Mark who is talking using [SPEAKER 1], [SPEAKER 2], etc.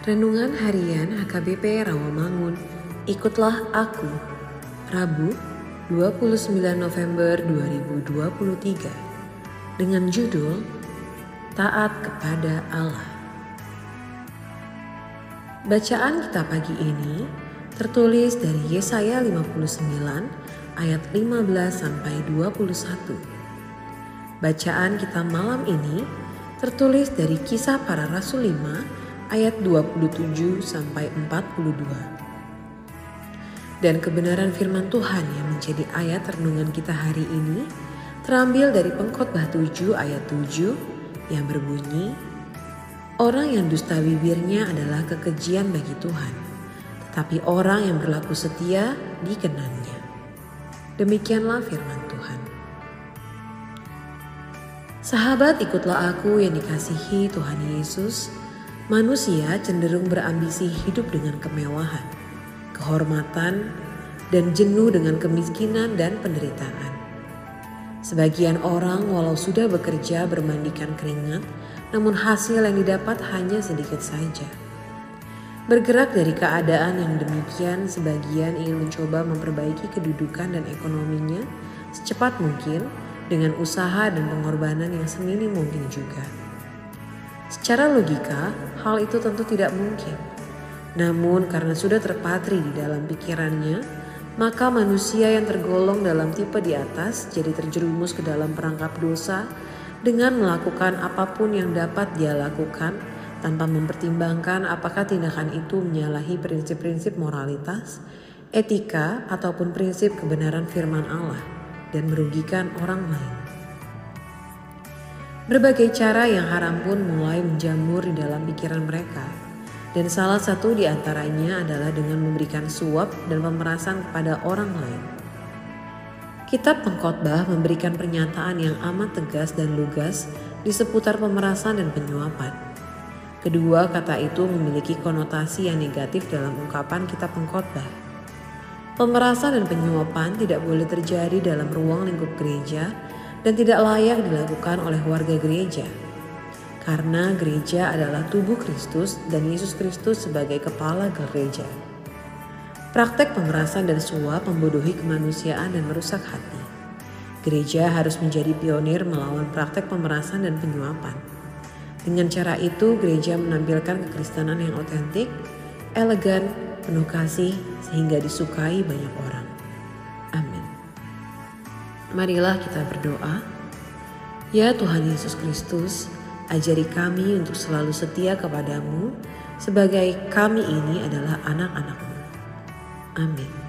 [SPEAKER 1] Renungan Harian HKBP Rawamangun, Ikutlah Aku, Rabu 29 November 2023, dengan judul Taat kepada Allah. Bacaan kita pagi ini tertulis dari Yesaya 59 ayat 15 sampai 21. Bacaan kita malam ini tertulis dari Kisah Para Rasul 5 ayat 27 sampai 42. Dan kebenaran firman Tuhan yang menjadi ayat renungan kita hari ini terambil dari Pengkhotbah 7 ayat 7 yang berbunyi Orang yang dusta bibirnya adalah kekejian bagi Tuhan, tetapi orang yang berlaku setia dikenannya. Demikianlah firman Tuhan. Sahabat ikutlah aku yang dikasihi Tuhan Yesus Manusia cenderung berambisi hidup dengan kemewahan, kehormatan, dan jenuh dengan kemiskinan dan penderitaan. Sebagian orang walau sudah bekerja bermandikan keringat, namun hasil yang didapat hanya sedikit saja. Bergerak dari keadaan yang demikian, sebagian ingin mencoba memperbaiki kedudukan dan ekonominya secepat mungkin dengan usaha dan pengorbanan yang seminim mungkin juga. Secara logika, hal itu tentu tidak mungkin. Namun karena sudah terpatri di dalam pikirannya, maka manusia yang tergolong dalam tipe di atas jadi terjerumus ke dalam perangkap dosa dengan melakukan apa pun yang dapat dia lakukan tanpa mempertimbangkan apakah tindakan itu menyalahi prinsip-prinsip moralitas, etika, ataupun prinsip kebenaran firman Allah dan merugikan orang lain. Berbagai cara yang haram pun mulai menjamur di dalam pikiran mereka. Dan salah satu di antaranya adalah dengan memberikan suap dan pemerasan kepada orang lain. Kitab Pengkhotbah memberikan pernyataan yang amat tegas dan lugas di seputar pemerasan dan penyuapan. Kedua kata itu memiliki konotasi yang negatif dalam ungkapan kitab pengkhotbah. Pemerasan dan penyuapan tidak boleh terjadi dalam ruang lingkup gereja dan tidak layak dilakukan oleh warga gereja. Karena gereja adalah tubuh Kristus dan Yesus Kristus sebagai kepala gereja. Praktek pemerasan dan suap membodohi kemanusiaan dan merusak hati. Gereja harus menjadi pionir melawan praktek pemerasan dan penyuapan. Dengan cara itu, gereja menampilkan kekristenan yang otentik, elegan, penuh kasih, sehingga disukai banyak orang. Marilah kita berdoa. Ya Tuhan Yesus Kristus, ajari kami untuk selalu setia kepadamu sebagai kami ini adalah anak-anakmu. Amin.